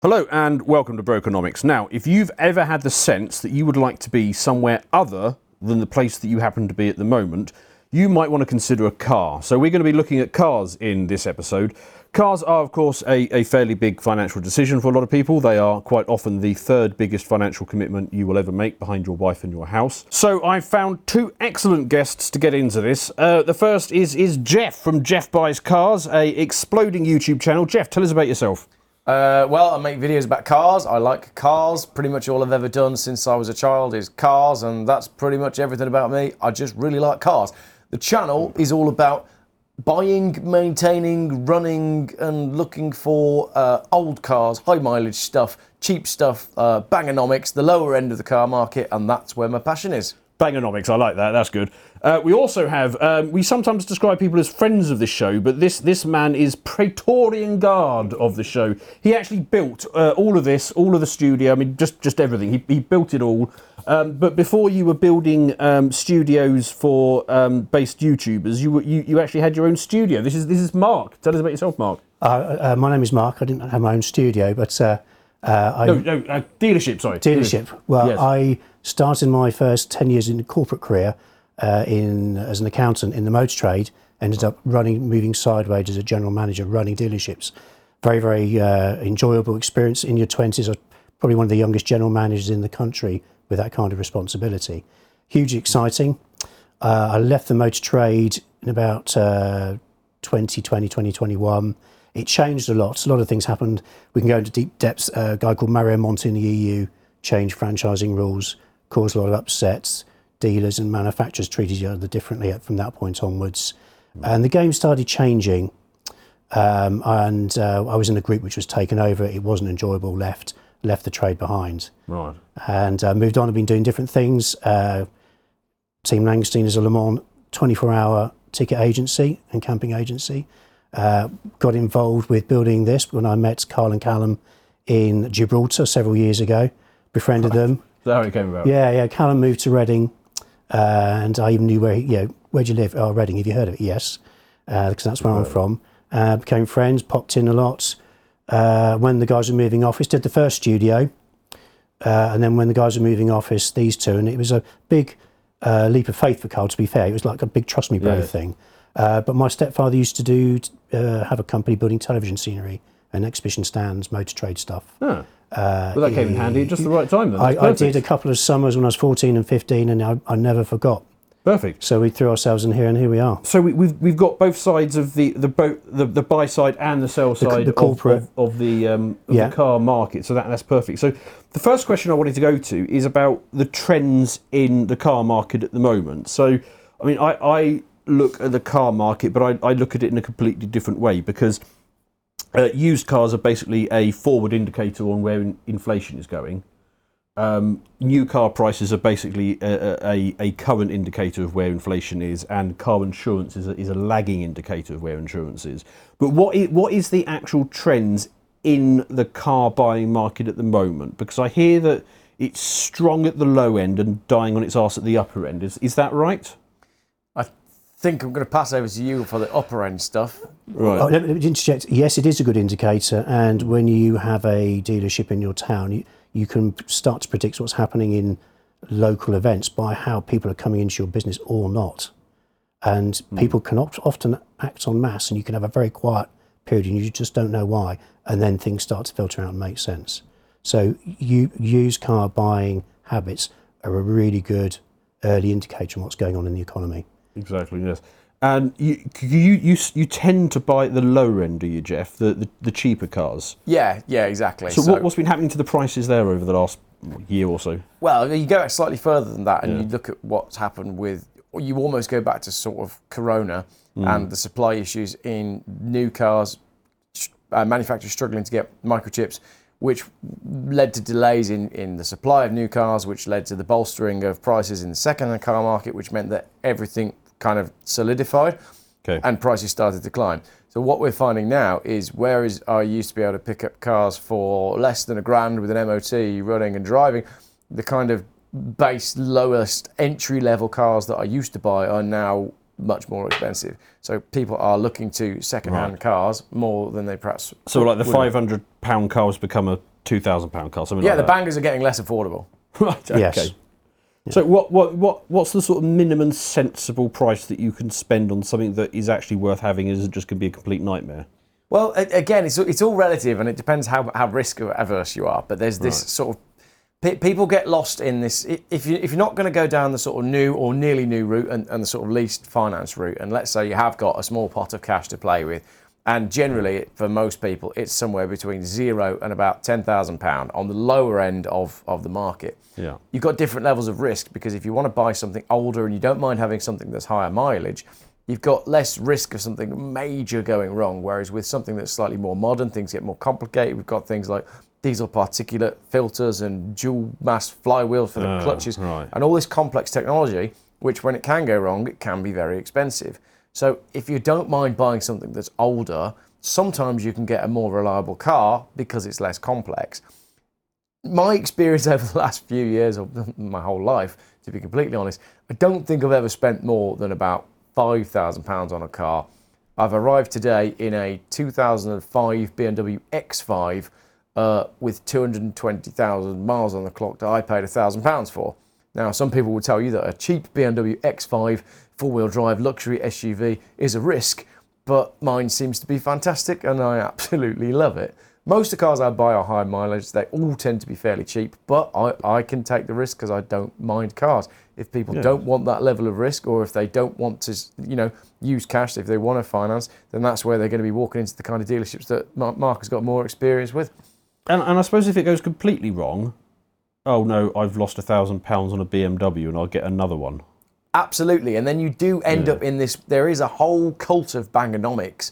Hello and welcome to Brokenomics. Now, if you've ever had the sense that you would like to be somewhere other than the place that you happen to be at the moment, you might want to consider a car. So, we're going to be looking at cars in this episode. Cars are, of course, a, a fairly big financial decision for a lot of people. They are quite often the third biggest financial commitment you will ever make behind your wife and your house. So, I've found two excellent guests to get into this. Uh, the first is, is Geoff from Geoff Buys Cars, a exploding YouTube channel. Geoff, tell us about yourself. Uh, well, I make videos about cars. I like cars. Pretty much all I've ever done since I was a child is cars, and that's pretty much everything about me. I just really like cars. The channel is all about buying, maintaining, running, and looking for uh, old cars, high mileage stuff, cheap stuff, uh, bangonomics, the lower end of the car market, and that's where my passion is. Bangonomics, I like that. That's good. Uh, we also have. Um, we sometimes describe people as friends of the show, but this this man is Praetorian Guard of the show. He actually built uh, all of this, all of the studio. I mean, just just everything. He, he built it all. Um, but before you were building um, studios for um, based YouTubers, you, were, you you actually had your own studio. This is this is Mark. Tell us about yourself, Mark. Uh, uh, my name is Mark. I didn't have my own studio, but uh, uh, I No, no, uh, dealership. Sorry, dealership. Well, Yes. I started my first ten years in the corporate career uh, in as an accountant in the motor trade. Ended up running, moving sideways as a general manager, running dealerships. Very, very uh, enjoyable experience. In your twenties, I was probably one of the youngest general managers in the country with that kind of responsibility. Hugely exciting. Uh, I left the motor trade in about uh, 2020, 2021. It changed a lot. A lot of things happened. We can go into deep depths. a guy called Mario Monti in the EU changed franchising rules, caused a lot of upsets. Dealers and manufacturers treated each other differently from that point onwards. And the game started changing. Um, and uh, I was in a group which was taken over. It wasn't enjoyable. Left left the trade behind right. and uh, moved on. I've been doing different things. Uh, Team Langstein is a Le Mans 24 hour ticket agency and camping agency. Uh, got involved with building this when I met Carl and Callum in Gibraltar several years ago. Befriended them. Is that how it came about? Yeah, yeah. Callum moved to Reading, and I even knew where. He, you know, where'd you live? Oh, Reading. Have you heard of it? Yes, because that's where I'm from. Uh, became friends. Popped in a lot. Uh, when the guys were moving office, did the first studio, uh, and then when the guys were moving office, these two, and it was a big uh, leap of faith for Carl. To be fair, it was like a big trust me bro Yeah. thing. Uh, but my stepfather used to do uh, have a company building television scenery and exhibition stands, motor trade stuff. Huh. well, that came in handy at just the right time. Then. I, I did a couple of summers when I was 14 and 15, and I, I never forgot. Perfect. So we threw ourselves in here, and here we are. So we, we've we've got both sides of the the boat the, the buy side and the sell side the of- corporate. of, of the um, of Yeah. the car market. So that that's perfect. So the first question I wanted to go to is about the trends in the car market at the moment. So I mean I, I look at the car market, but I, I look at it in a completely different way because uh, used cars are basically a forward indicator on where in, inflation is going. Um, new car prices are basically a, a, a current indicator of where inflation is, and car insurance is a, is a lagging indicator of where insurance is. But what is, what is the actual trends in the car buying market at the moment? Because I hear that it's strong at the low end and dying on its arse at the upper end. Is, is that right? I think I'm going to pass over to you for the upper end stuff. Right. Oh, let me interject. Yes, it is a good indicator, and when you have a dealership in your town, you, you can start to predict what's happening in local events by how people are coming into your business or not. And hmm. people can opt, often act en masse, and you can have a very quiet period, and you just don't know why, and then things start to filter out and make sense. So, you, used car buying habits are a really good early indicator on what's going on in the economy. Exactly. Yes. And you you you you tend to buy the lower end, do you, Geoff? The the, the cheaper cars. Yeah, yeah, exactly. So, what, what's been happening to the prices there over the last year or so? Well, you go slightly further than that, and you look at what's happened with. You almost go back to sort of Corona and the supply issues in new cars, uh, manufacturers struggling to get microchips, which led to delays in, in the supply of new cars, which led to the bolstering of prices in the second-hand car market, which meant that everything kind of solidified Okay. and prices started to climb. So what we're finding now is whereas I used to be able to pick up cars for less than a grand with an MOT running and driving, the kind of base lowest entry level cars that I used to buy are now much more expensive. So people are looking to second-hand Right. cars more than they perhaps. So like the five hundred pound car has become a two thousand pound car, something Yeah, like the that. bangers are getting less affordable. right. Okay. Yes. So what what what what's the sort of minimum sensible price that you can spend on something that is actually worth having and isn't just going to be a complete nightmare? Well, again, it's, it's all relative and it depends how, how risk averse you are. But there's this sort of pe- people get lost in this. If, you, if you're not going to go down the sort of new or nearly new route and, and the sort of least finance route, and let's say you have got a small pot of cash to play with, and generally for most people it's somewhere between zero and about £10,000 on the lower end of, of the market. Yeah. You've got different levels of risk because if you want to buy something older and you don't mind having something that's higher mileage, you've got less risk of something major going wrong. Whereas with something that's slightly more modern, things get more complicated. We've got things like diesel particulate filters and dual mass flywheel for the Ah, clutches right. and all this complex technology, which when it can go wrong, it can be very expensive. So if you don't mind buying something that's older, sometimes you can get a more reliable car because it's less complex my experience over the last few years, or my whole life, to be completely honest, I don't think I've ever spent more than about £5,000 on a car. I've arrived today in a 2005 BMW X5 uh, with 220,000 miles on the clock that I paid £1,000 for. Now, some people will tell you that a cheap BMW X5 four wheel drive luxury SUV is a risk, but mine seems to be fantastic and I absolutely love it. Most of the cars I buy are high mileage. They all tend to be fairly cheap, but I, I can take the risk because I don't mind cars. If people don't want that level of risk, or if they don't want to, you know, use cash, if they want to finance, then that's where they're going to be walking into the kind of dealerships that Mark, Mark has got more experience with. And, and I suppose if it goes completely wrong, oh no, I've lost a thousand pounds on a BMW and I'll get another one. Absolutely, and then you do end up in this. There is a whole cult of bangonomics,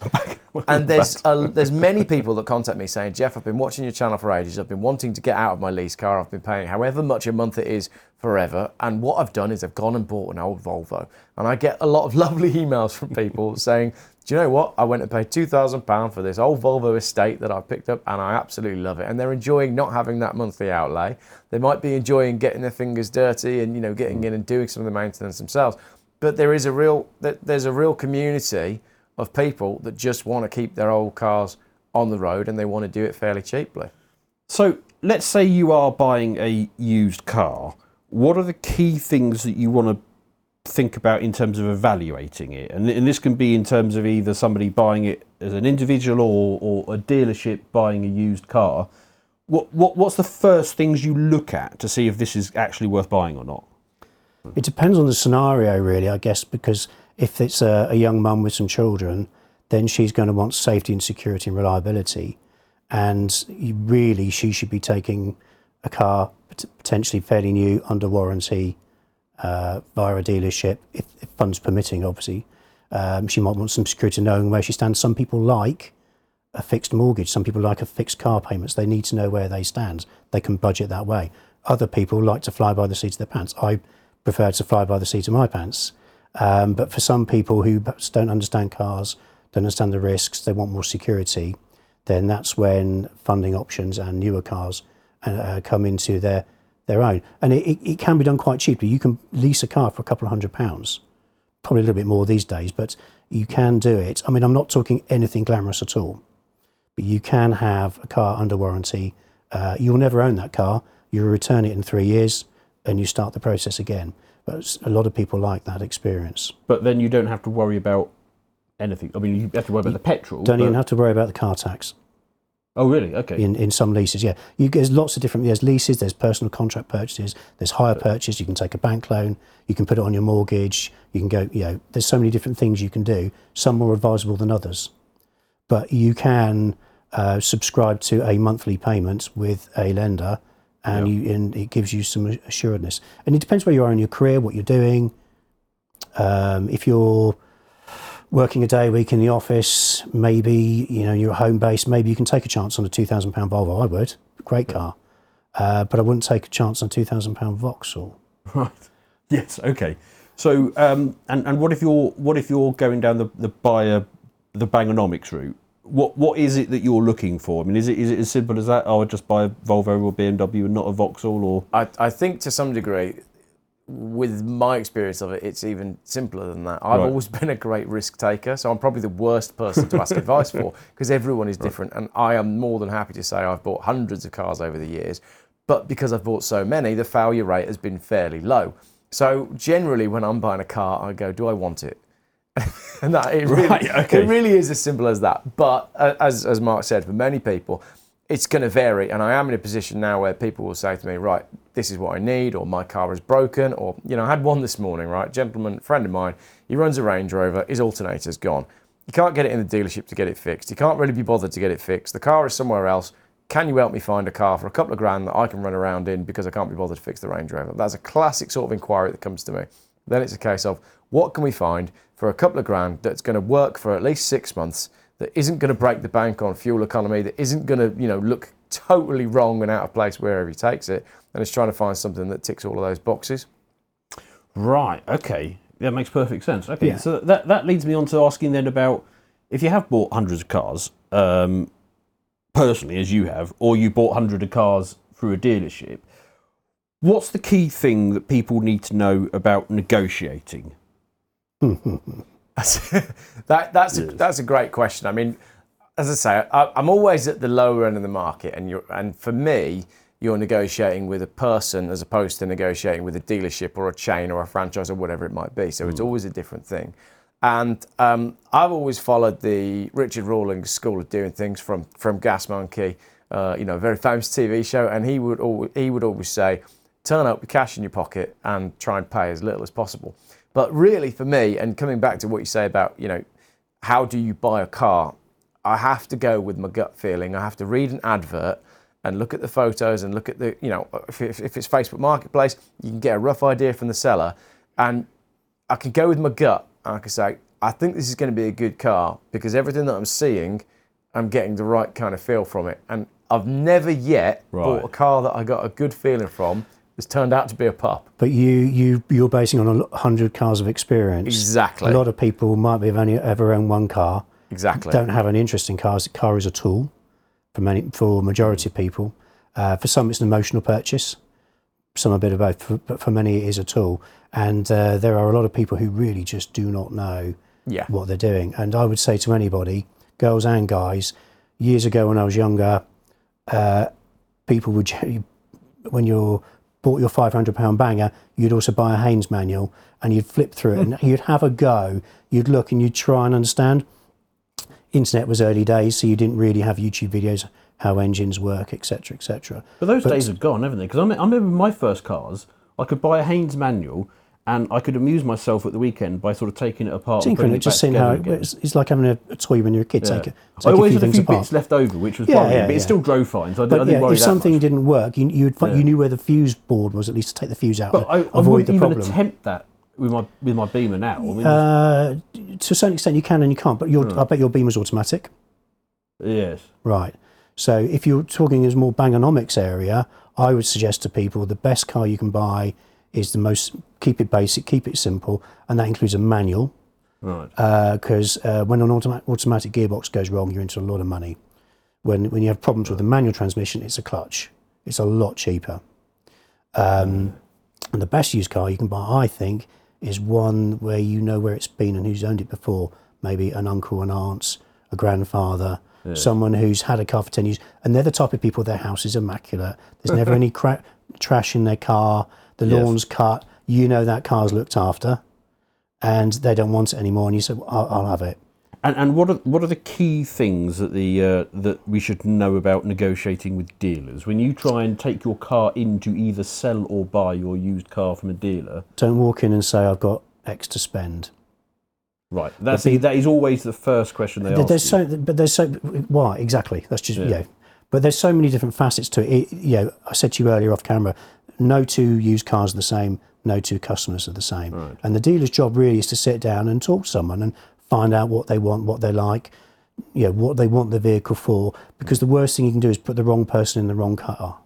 and there's a, there's many people that contact me saying, Geoff, I've been watching your channel for ages. I've been wanting to get out of my lease car. I've been paying however much a month it is forever, and what I've done is I've gone and bought an old Volvo, and I get a lot of lovely emails from people saying. Do you know what? I went and paid two thousand pound for this old Volvo estate that I picked up, and I absolutely love it. And they're enjoying not having that monthly outlay. They might be enjoying getting their fingers dirty and you know getting mm. in and doing some of the maintenance themselves. But there is a real there's a real community of people that just want to keep their old cars on the road and they want to do it fairly cheaply. So let's say you are buying a used car. What are the key things that you want to think about in terms of evaluating it? And, and this can be in terms of either somebody buying it as an individual or, or a dealership buying a used car. What, what, what's the first things you look at to see if this is actually worth buying or not? It depends on the scenario, really, I guess, because if it's a, a young mum with some children, then she's going to want safety and security and reliability. And really, she should be taking a car potentially fairly new under warranty uh, via a dealership, if, if funds permitting, obviously. Um, she might want some security knowing where she stands. Some people like a fixed mortgage. Some people like a fixed car payments. They need to know where they stand. They can budget that way. Other people like to fly by the seat of their pants. I prefer to fly by the seat of my pants. Um, but for some people who don't understand cars, don't understand the risks, they want more security, then that's when funding options and newer cars uh, uh, come into their their own. And it, it, it can be done quite cheaply. You can lease a car for a couple of hundred pounds probably a little bit more these days, but you can do it. I mean, I'm not talking anything glamorous at all, but you can have a car under warranty. Uh, you'll never own that car. You return it in three years and you start the process again. But a lot of people like that experience. But then you don't have to worry about anything. I mean, you have to worry about the petrol. Don't even have to worry about the car tax Oh, really? Okay. in, in some leases. Yeah, you, there's lots of different. There's leases. There's personal contract purchases. There's hire purchase. You can take a bank loan. You can put it on your mortgage. You can go. You know, there's so many different things you can do. Some more advisable than others, but you can uh, subscribe to a monthly payment with a lender, and you and it gives you some assuredness. And it depends where you are in your career, what you're doing. Um, if you're working a day a week in the office, maybe you know you're home based. Maybe you can take a chance on a two thousand pound Volvo. I would, great car, uh, but I wouldn't take a chance on a two thousand pound Vauxhall. Right. Yes. Okay. So, um, and and what if you're what if you're going down the the buyer the Bangonomics route? What what is it that you're looking for? I mean, is it is it as simple as that? Oh, I just buy a Volvo or BMW and not a Vauxhall, or I, I think to some degree, with my experience of it, it's even simpler than that. I've Right. always been a great risk taker, so I'm probably the worst person to ask advice for because everyone is different. And I am more than happy to say I've bought hundreds of cars over the years, but because I've bought so many, the failure rate has been fairly low. So generally, when I'm buying a car, I go, "Do I want it?" and that it really, Right, okay. it really is as simple as that. But uh, as as Mark said, for many people, it's going to vary. And I am in a position now where people will say to me, "Right, this is what I need," or "My car is broken," or you know, I had one this morning. Right, gentleman, friend of mine, he runs a Range Rover. His alternator's gone. You can't get it in the dealership to get it fixed. You can't really be bothered to get it fixed. The car is somewhere else. Can you help me find a car for a couple of grand that I can run around in because I can't be bothered to fix the Range Rover? That's a classic sort of inquiry that comes to me. Then it's a case of what can we find for a couple of grand that's going to work for at least six months, that isn't going to break the bank on fuel economy, that isn't going to you know look totally wrong and out of place wherever he takes it, and it's trying to find something that ticks all of those boxes. Right. Okay. That makes perfect sense. Okay. Yeah. So that that leads me on to asking then about if you have bought hundreds of cars, um, personally as you have, or you bought hundreds of cars through a dealership. What's the key thing that people need to know about negotiating? That's, that, that's, a, that's a great question. I mean, as I say, I, I'm always at the lower end of the market, and you're, and for me, you're negotiating with a person as opposed to negotiating with a dealership or a chain or a franchise or whatever it might be. So it's always a different thing. And um, I've always followed the Richard Rawlings school of doing things from from Gas Monkey, uh, you know, a very famous TV show, and he would al- he would always say, turn up with cash in your pocket and try and pay as little as possible. But really, for me, and coming back to what you say about, you know, how do you buy a car? I have to go with my gut feeling. I have to read an advert and look at the photos and look at the, you know, if, if, if it's Facebook Marketplace, you can get a rough idea from the seller. And I can go with my gut. and I can say, I think this is going to be a good car because everything that I'm seeing, I'm getting the right kind of feel from it. And I've never yet bought a car that I got a good feeling from that's turned out to be a pup. But you, you, you're basing on a hundred cars of experience. Exactly. A lot of people might have only ever owned one car, Exactly. don't have any interest in cars. Car is a tool for many, for majority of people. Uh, for some, it's an emotional purchase. Some a bit of both, for- but for many, it is a tool. And uh, there are a lot of people who really just do not know Yeah. what they're doing. And I would say to anybody, girls and guys, years ago when I was younger, uh, people would when you bought your 500 pound banger, you'd also buy a Haynes manual and you'd flip through it and hmm. you'd have a go. You'd look and you'd try and understand. Internet was early days, so you didn't really have YouTube videos how engines work, etc., etc. But those days are gone, haven't they? Because I, I remember my first cars, I could buy a Haynes manual and I could amuse myself at the weekend by sort of taking it apart. and Tinkering putting it, it just seeing how it, it's, it's like having a, a toy when you're a kid. Yeah. Take, a- I take a always few had a few apart. bits left over, which was Yeah, fine, yeah, but it still drove fine, so I, didn't- I But didn't yeah, worry if something much. didn't work, you, you'd find, you knew where the fuse board was, at least to take the fuse out, But I, I wouldn't even problem. attempt that with my with my Beamer now. I mean, Uh, to a certain extent, you can and you can't. But your, I bet your Beamer's automatic, yes. right? So if you're talking as more bangonomics area, I would suggest to people the best car you can buy is the most keep it basic, keep it simple, and that includes a manual. Right. Because uh, when an automatic, automatic gearbox goes wrong, you're into a lot of money. When when you have problems with a manual transmission, it's a clutch. It's a lot cheaper. Um, and the best used car you can buy, I think, is one where you know where it's been and who's owned it before. Maybe an uncle, an aunt, a grandfather, someone who's had a car for 10 years. And they're the type of people, their house is immaculate. There's never any cra- trash in their car. The Yes. lawn's cut. You know that car's looked after. And they don't want it anymore. And you say, well, I'll, I'll have it. And, and what are what are the key things that the uh, that we should know about negotiating with dealers when you try and take your car in to either sell or buy your used car from a dealer? Don't walk in and say, I've got X to spend. Right. That's the, that is always the first question they There- ask. there's you. so but there's so why exactly that's just Yeah. yeah. but there's so many different facets to it. it you know i said to you earlier off camera no two used cars are the same no two customers are the same. And the dealer's job really is to sit down and talk to someone and find out what they want what they like you know what they want the vehicle for because the worst thing you can do is put the wrong person in the wrong car.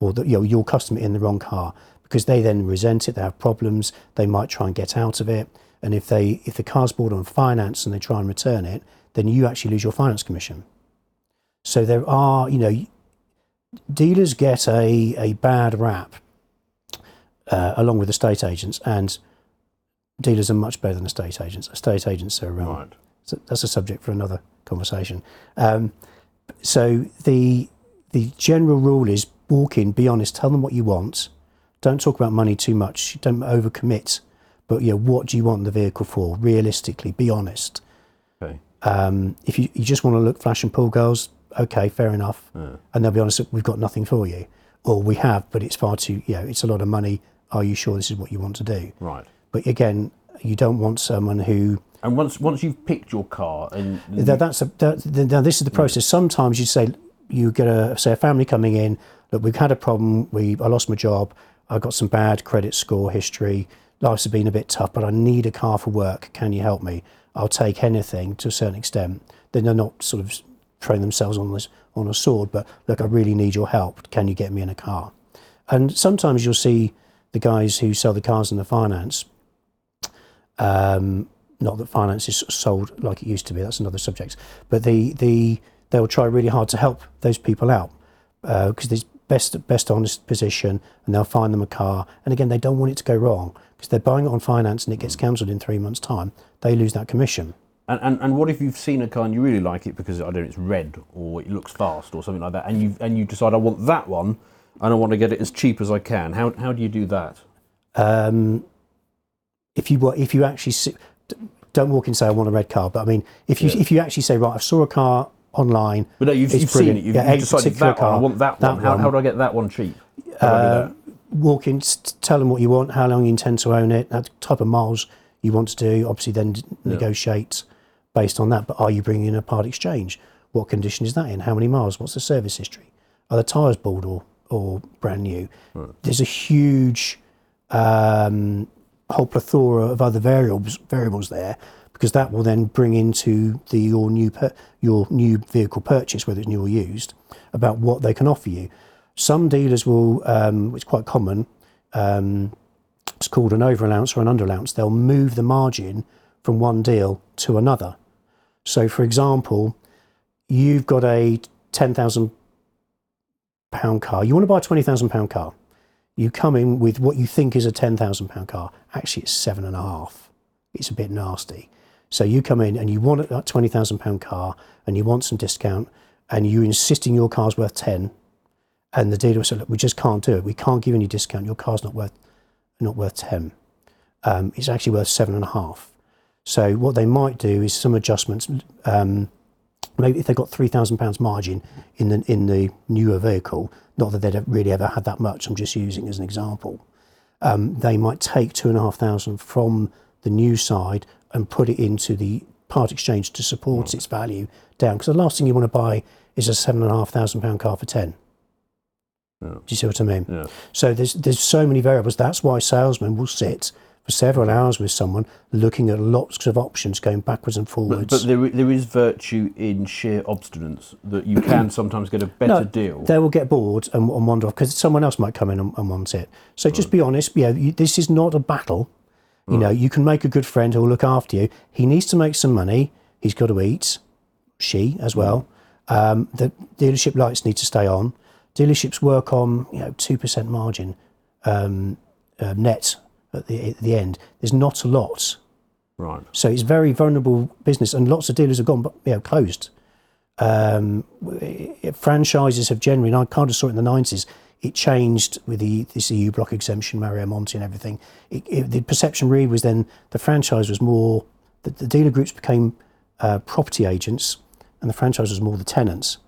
Or the, you know, your customer in the wrong car because they then resent it they have problems they might try and get out of it. And if they if the car's bought on finance and they try and return it then you actually lose your finance commission. So there are you know dealers get a, a bad rap uh, along with estate agents. And dealers are much better than estate agents. Estate agents are um, Right. so that's a subject for another conversation. Um, so the the general rule is walk in, be honest, tell them what you want. Don't talk about money too much. Don't overcommit. But yeah, what do you want the vehicle for? Realistically, be honest. Okay. Um, if you, you just want to look flash and pull girls, okay, fair enough. And they'll be honest, we've got nothing for you, or we have, but it's far too, you know, it's a lot of money. Are you sure this is what you want to do? Right. But again, you don't want someone who And once once you've picked your car and that, that's a, that, th- now this is the process. Sometimes you say you get a say a family coming in. Look, we've had a problem. We I lost my job. I've got some bad credit score history. Life's been a bit tough, but I need a car for work. Can you help me? I'll take anything to a certain extent. Then they're not sort of throwing themselves on this on a sword, but look, I really need your help. Can you get me in a car? And sometimes you'll see the guys who sell the cars and the finance um, not that finance is sold like it used to be. That's another subject. But the the they'll try really hard to help those people out because there's best best honest position, and they'll find them a car. And again, they don't want it to go wrong because they're buying it on finance and it gets cancelled in three months' time. They lose that commission. And, and, and what if you've seen a car and you really like it because I don't know it's red or it looks fast or something like that, and you and you decide I want that one and I want to get it as cheap as I can. How how do you do that? Um, if you if you actually see, don't walk in and say I want a red car, but I mean if you Yeah. if you actually say right, I saw a car online. But no, you've, you've seen it. You've, Yeah, you've a decided that one. I want that, that one. How, one. how do I get that one cheap? How do I do Uh, walk in, tell them what you want, how long you intend to own it, that type of miles you want to do. Obviously, then negotiate based on that. But are you bringing in a part exchange? What condition is that in? How many miles? What's the service history? Are the tyres bald or, or brand new? There's a huge um, whole plethora of other variables variables there because that will then bring into the your new per, your new vehicle purchase, whether it's new or used, about what they can offer you. Some dealers will, um, which is quite common, um, it's called an over allowance or an under allowance. They'll move the margin from one deal to another. So, for example, you've got a ten thousand pound car. You want to buy a twenty thousand pound car. You come in with what you think is a ten thousand pound car. Actually, it's seven and a half. It's a bit nasty. So you come in and you want a twenty thousand pound car and you want some discount and you insisting your car's worth ten, and the dealer said, "Look, we just can't do it. We can't give any discount. Your car's not worth not worth ten. Um, it's actually worth seven and a half." So what they might do is some adjustments. Um, maybe if they've got three thousand pounds margin in the in the newer vehicle, not that they'd really ever had that much. I'm just using as an example. Um, they might take two and a half thousand from the new side and put it into the part exchange to support its value down. Because the last thing you want to buy is a seven and a half thousand pound car for ten. Yeah. Do you see what I mean? Yeah. So there's there's so many variables. That's why salesmen will sit for several hours with someone looking at lots of options, going backwards and forwards. but there, there is virtue in sheer obstinance that you can sometimes get a better No, deal. They will get bored and, and wander off because someone else might come in and, and want it. So just be honest. Yeah, you, this is not a battle. You know, you can make a good friend who will look after you. He needs to make some money. He's got to eat. She as well. Um, the dealership lights need to stay on. Dealerships work on you know two percent margin um, uh, net at the at the end. There's not a lot. Right. So it's very vulnerable business, and lots of dealers have gone, but you know, closed. Um, w- franchises have generally, and I kind of saw it in the nineties. It changed with the this EU block exemption, Mario Monti, and everything. It, it, the perception really was then the franchise was more the, the dealer groups became uh, property agents, and the franchise was more the tenants.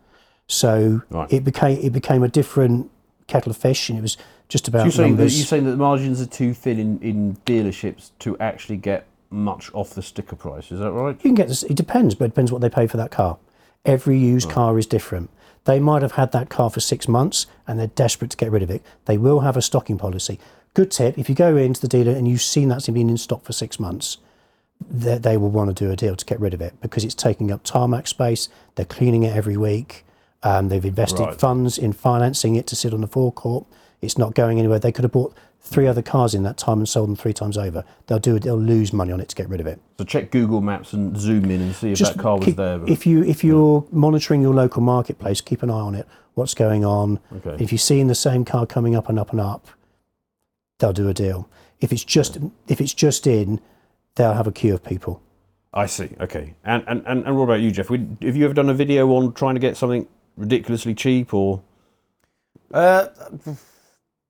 So Right. it became it became a different kettle of fish, and it was just about You're saying, that, you're saying that the margins are too thin in, in dealerships to actually get much off the sticker price. Is that right? You can get this. It depends, but it depends what they pay for that car. Every used car is different. They might have had that car for six months and they're desperate to get rid of it. They will have a stocking policy. Good tip: if you go into the dealer and you've seen that's been in stock for six months, they, they will want to do a deal to get rid of it because it's taking up tarmac space. They're cleaning it every week. Um, they've invested Right. funds in financing it to sit on the forecourt. It's not going anywhere. They could have bought three other cars in that time and sold them three times over. They'll do it. They'll lose money on it to get rid of it. So check Google Maps and zoom in and see if that car was keep- there. If you if you're monitoring your local marketplace, keep an eye on it. What's going on? Okay. If you're seeing the same car coming up and up and up, they'll do a deal. If it's just if it's just in, they'll have a queue of people. I see. Okay. And and, and, and what about you, Geoff? Would- Have you ever done a video on trying to get something ridiculously cheap or? Uh,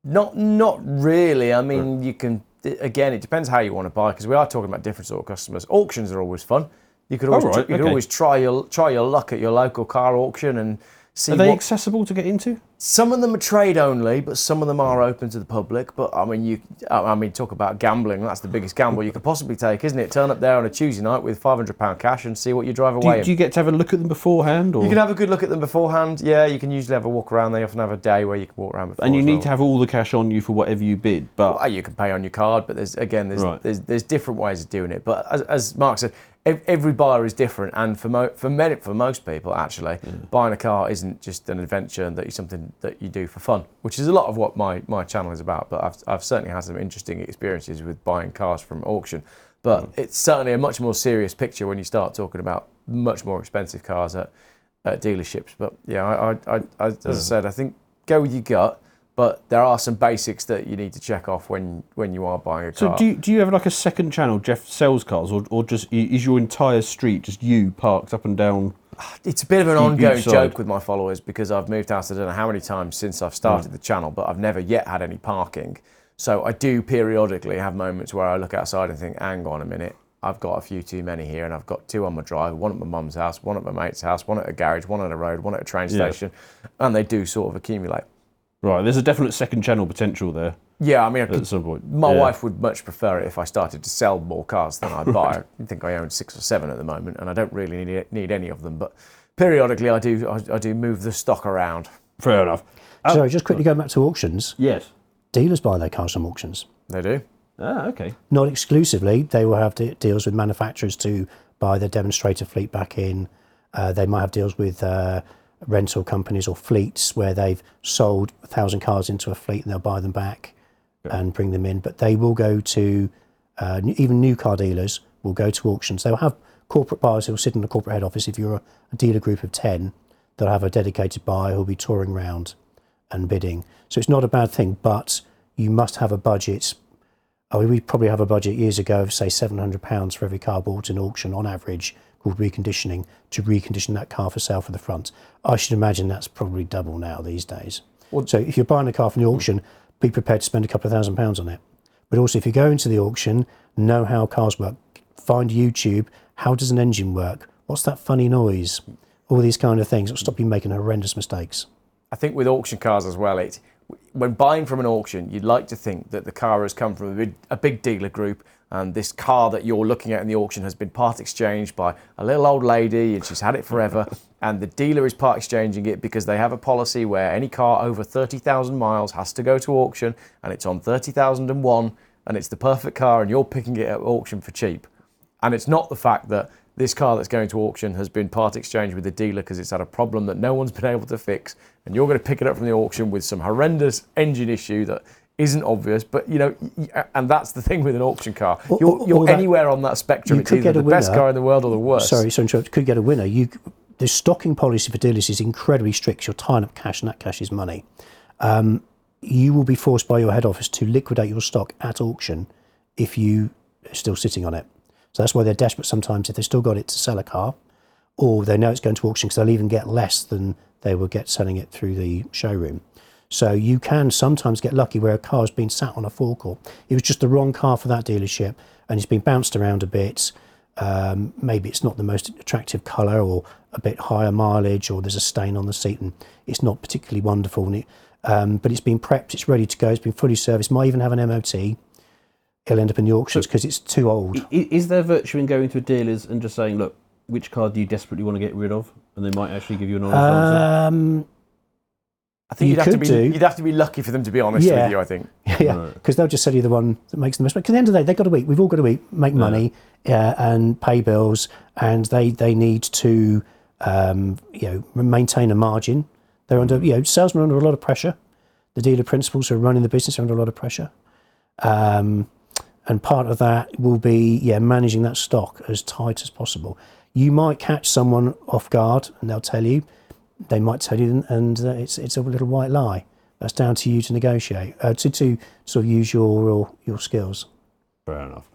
not not really. I mean, you can again. It depends how you want to buy because we are talking about different sort of customers. Auctions are always fun. You could always right, you could always try your try your luck at your local car auction and see Are they what. accessible to get into? Some of them are trade only, but some of them are open to the public. But I mean, you, I mean, talk about gambling. That's the biggest gamble you could possibly take, isn't it? Turn up there on a Tuesday night with five hundred pound cash and see what you drive Do away. you, do you get to have a look at them beforehand, or You can have a good look at them beforehand. Yeah, you can usually have a walk around. They often have a day where you can walk around and you need well. to have all the cash on you for whatever you bid. But Well, you can pay on your card, but there's again there's Right. there's, there's different ways of doing it. But as, as Mark said, every buyer is different, and for mo- for many for most people actually, buying a car isn't just an adventure and that is something that you do for fun, which is a lot of what my, my channel is about. But I've I've certainly had some interesting experiences with buying cars from auction. But mm. it's certainly a much more serious picture when you start talking about much more expensive cars at, at dealerships. But yeah, I, I, I, I, as I mm. said, I think go with your gut. But there are some basics that you need to check off when, when you are buying a car. so do you, do you have like a second channel, Geoff sells cars, or, or just is your entire street just you parked up and down? it's a bit of an ongoing decide. joke with my followers because I've moved house I don't know how many times since I've hmm. started the channel, but I've never yet had any parking. So I do periodically have moments where I look outside and think, hang on a minute, I've got a few too many here, and I've got two on my drive, one at my mum's house, one at my mate's house, one at a garage, one on a road, one at a train Yeah. station, and they do sort of accumulate. Right, there's a definite second channel potential there Yeah, I mean, I could at some point. My Yeah. wife would much prefer it if I started to sell more cars than I buy. I think I own six or seven at the moment, and I don't really need, need any of them. But periodically, I do I, I do move the stock around. Fair enough. so just quickly going back to auctions, Yes. dealers buy their cars from auctions. They do. Ah, okay. Not exclusively, they will have deals with manufacturers to buy their demonstrator fleet back in. Uh, they might have deals with uh, rental companies or fleets where they've sold a thousand cars into a fleet and they'll buy them back and bring them in. But they will go to uh, even new car dealers will go to auctions. They'll have corporate buyers who will sit in the corporate head office. If you're a, a dealer group of ten, they'll have a dedicated buyer who'll be touring around and bidding. So it's not a bad thing, but you must have a budget I mean, we probably have a budget years ago of say seven hundred pounds for every car bought in auction on average called reconditioning to recondition that car for sale for the front. I should imagine that's probably double now these days. so if you're buying a car from the auction, be prepared to spend a couple of thousand pounds on it. But also if you go into the auction, know how cars work. Find YouTube. How does an engine work? What's that funny noise? All these kind of things will stop you making horrendous mistakes. I think with auction cars as well, it when buying from an auction, you'd like to think that the car has come from a big, a big dealer group, and this car that you're looking at in the auction has been part exchanged by a little old lady, and she's had it forever. and the dealer is part exchanging it because they have a policy where any car over thirty thousand miles has to go to auction, and it's on thirty thousand and one, and it's the perfect car, and you're picking it at auction for cheap. And it's not the fact that this car that's going to auction has been part exchanged with the dealer because it's had a problem that no one's been able to fix, and you're going to pick it up from the auction with some horrendous engine issue that isn't obvious. But you know, and that's the thing with an auction car. Or- You're, or- you're that- anywhere on that spectrum. you It's could either get a the best car in the world or the worst. Sorry, so interrupt. Could get a winner. You, the stocking policy for dealers is incredibly strict. You're tying up cash, and that cash is money. Um, you will be forced by your head office to liquidate your stock at auction if you are still sitting on it. So that's why they're desperate sometimes if they've still got it to sell a car, or they know it's going to auction because they'll even get less than they will get selling it through the showroom. So you can sometimes get lucky where a car has been sat on a forecourt. It was just the wrong car for that dealership, and it's been bounced around a bit. Um, maybe it's not the most attractive colour, or a bit higher mileage, or there's a stain on the seat, and it's not particularly wonderful. And it, um, but it's been prepped, it's ready to go, it's been fully serviced. Might even have an MOT. It'll end up in the auctions because it's too old. Is there virtue in going to a dealer's and just saying, look, which car do you desperately want to get rid of? And they might actually give you an honest answer. I think you would have to be do. you'd have to be lucky for them to be honest Yeah. with you. I think. yeah, because they'll just sell you the one that makes the most money. Because at the end of the day, they've got to eat. We've all got to eat, make money, uh, and pay bills, and they they need to um, you know maintain a margin. They're under you know salesmen are under a lot of pressure. The dealer principals who are running the business are under a lot of pressure, um, and part of that will be yeah managing that stock as tight as possible. You might catch someone off guard, and they'll tell you. They might tell you, and uh, it's it's a little white lie. that's down to you to negotiate, uh, to, to sort of use your, your, your skills. Fair enough.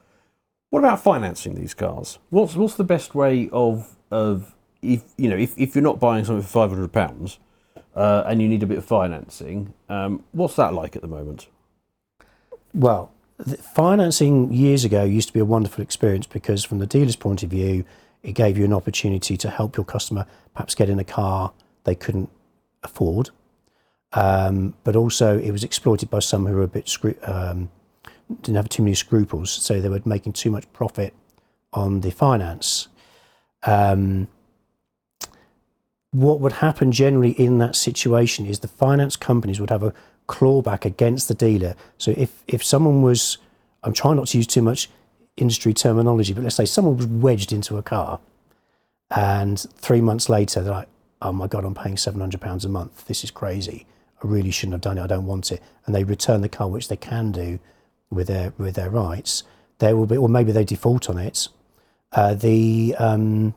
What about financing these cars? What's what's the best way of of if you know if, if you're not buying something for five hundred pounds uh, and you need a bit of financing, um, what's that like at the moment? Well, the financing years ago used to be a wonderful experience because, from the dealer's point of view, it gave you an opportunity to help your customer perhaps get in a car they couldn't afford. Um, but also, it was exploited by some who were a bit scru- um, didn't have too many scruples, so they were making too much profit on the finance. Um, what would happen generally in that situation is the finance companies would have a clawback against the dealer. So if if someone was, I'm trying not to use too much industry terminology, but let's say someone was wedged into a car, and three months later they're like, "Oh my god, I'm paying seven hundred pounds a month. This is crazy. I really shouldn't have done it. I don't want it." And they return the car, which they can do with their with their rights. There will be, or maybe they default on it. Uh, the um,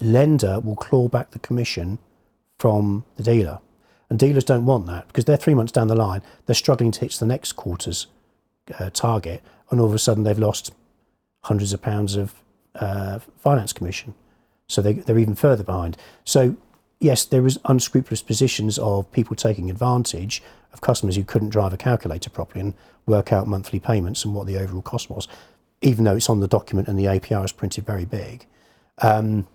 lender will claw back the commission from the dealer. And dealers don't want that because they're three months down the line, they're struggling to hit the next quarter's uh, target, and all of a sudden they've lost hundreds of pounds of uh, finance commission. So they, they're even further behind. So, yes, there was unscrupulous positions of people taking advantage of customers who couldn't drive a calculator properly and work out monthly payments and what the overall cost was, even though it's on the document and the APR is printed very big. Um,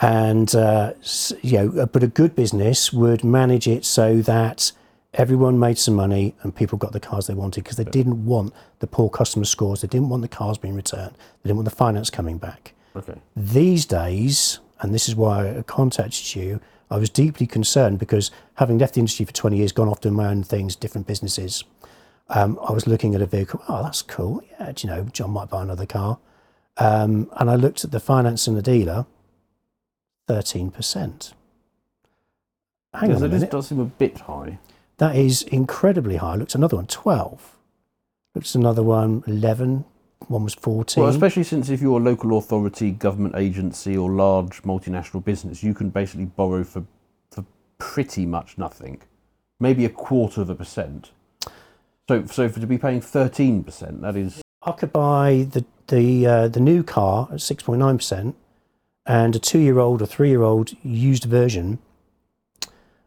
and uh, you know, but a good business would manage it so that everyone made some money and people got the cars they wanted because they didn't want the poor customer scores. They didn't want the cars being returned. They didn't want the finance coming back. Okay. These days, and this is why I contacted you, I was deeply concerned because having left the industry for 20 years, gone off doing my own things, different businesses, um, I was looking at a vehicle. Oh, that's cool. Yeah, do you know, John might buy another car. Um, and I looked at the finance and the dealer, 13%. Hang on a minute. does seem a bit high. That is incredibly high. I looked at another one, 12. Looked at another one, 11. One was 14. Well, especially since if you're a local authority, government agency, or large multinational business, you can basically borrow for for pretty much nothing, maybe a quarter of a percent. So, so for to be paying thirteen percent, that is I could buy the the uh, the new car at six point nine percent, and a two year old or three year old used version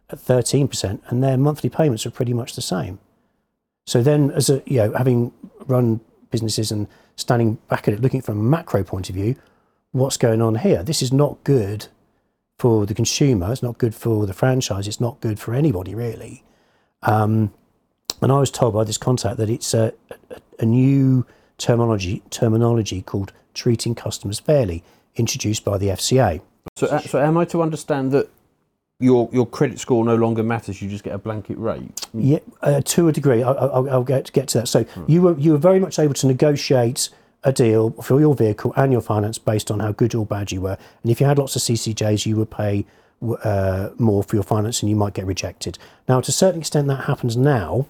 at thirteen percent, and their monthly payments are pretty much the same. So then, as a you know, having run businesses and standing back at it, looking from a macro point of view, what's going on here? This is not good for the consumer. It's not good for the franchise. It's not good for anybody really. Um, and I was told by this contact that it's a, a, a new terminology terminology called treating customers fairly, introduced by the FCA. so. uh, So, am I to understand that your your credit score no longer matters? You just get a blanket rate. Yeah, uh, to a degree. I, I, I'll get get to that. So you were you were very much able to negotiate a deal for your vehicle and your finance based on how good or bad you were. And if you had lots of CCJs, you would pay uh, more for your finance, and you might get rejected. Now, to a certain extent, that happens now,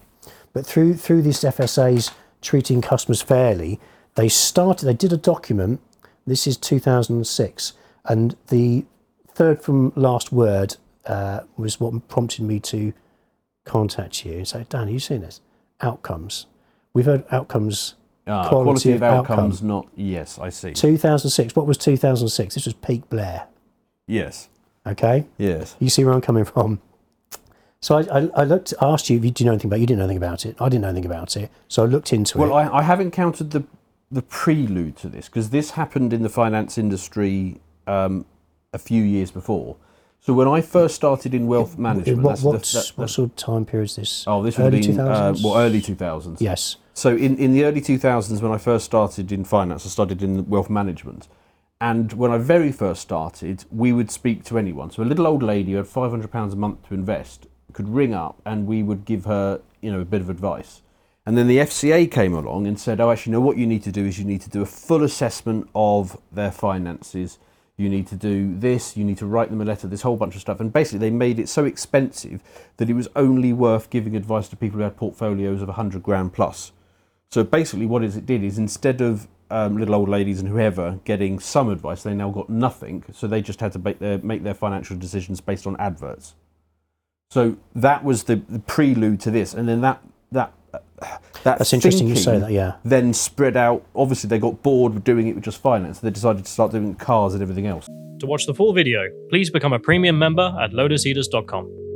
but through through these FSAs treating customers fairly, they started. They did a document. This is 2006, and the third from last word uh, was what prompted me to contact you and say, Dan, have you seen this? Outcomes. We've heard outcomes. Ah, Quality quality, of of outcomes, outcome. not yes. I see. 2006. What was 2006? This was peak Blair. Yes, Okay. yes. You see where I'm coming from. So I, I, I looked, asked you if you do you know anything about it. You didn't know anything about it. I didn't know anything about it. So I looked into Well, it. I, I have encountered the the prelude to this because this happened in the finance industry um, a few years before. So when I first started in wealth management, what, that's the- that- what sort of time period is this? oh, this would early have been uh, 2000s? well early two thousands. Yes. So in, in the early 2000s, when I first started in finance, I started in wealth management. And when I very first started, we would speak to anyone. So a little old lady who had £500 a month to invest could ring up and we would give her, you know, a bit of advice. And then the FCA came along and said, oh, actually, no, what you need to do is you need to do a full assessment of their finances. You need to do this, you need to write them a letter, this whole bunch of stuff. And basically, they made it so expensive that it was only worth giving advice to people who had portfolios of 100 grand plus. So basically, what it did is instead of um, little old ladies and whoever getting some advice, they now got nothing. So they just had to make their make their financial decisions based on adverts. So that was the, the prelude to this, and then that that that That's interesting you say that, yeah. Then spread out. Obviously, they got bored with doing it with just finance. So they decided to start doing cars and everything else. To watch the full video, please become a premium member at lotusheaters.com.